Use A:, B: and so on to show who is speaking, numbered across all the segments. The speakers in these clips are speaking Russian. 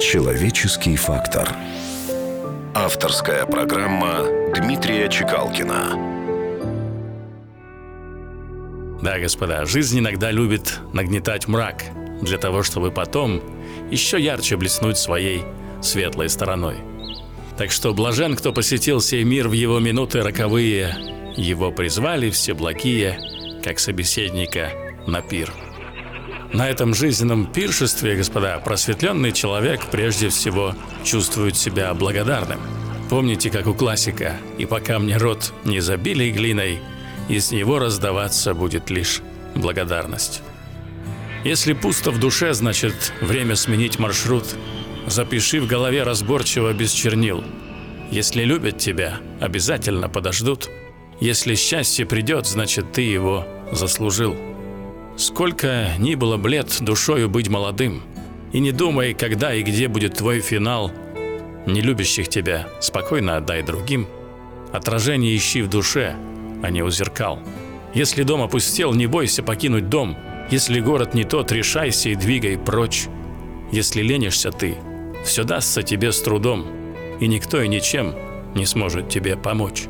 A: Человеческий фактор. Авторская программа Дмитрия Чекалкина.
B: Да, господа, жизнь иногда любит нагнетать мрак для того, чтобы потом еще ярче блеснуть своей светлой стороной. Так что блажен, кто посетил сей мир в его минуты роковые, его призвали все благие, как собеседника на пир. На этом жизненном пиршестве, господа, просветленный человек прежде всего чувствует себя благодарным. Помните, как у классика «И пока мне рот не забили глиной, из него раздаваться будет лишь благодарность». Если пусто в душе, значит время сменить маршрут. Запиши в голове разборчиво без чернил. Если любят тебя, обязательно подождут. Если счастье придет, значит ты его заслужил. Сколько ни было блед душою быть молодым, и не думай, когда и где будет твой финал. Не любящих тебя спокойно отдай другим. Отражение ищи в душе, а не у зеркал. Если дом опустел, не бойся покинуть дом. Если город не тот, решайся и двигай прочь. Если ленишься ты, все дастся тебе с трудом, и никто и ничем не сможет тебе помочь.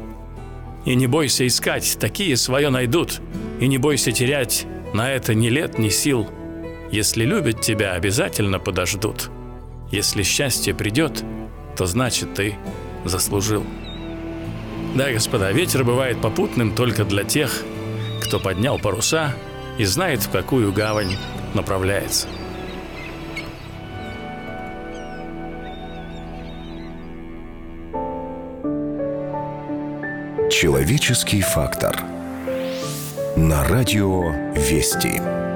B: И не бойся искать, такие свое найдут, и не бойся терять на это ни лет, ни сил. Если любят тебя, обязательно подождут. Если счастье придет, то значит ты заслужил. Да, господа, ветер бывает попутным только для тех, кто поднял паруса и знает, в какую гавань направляется.
A: Человеческий фактор. На радио «Вести».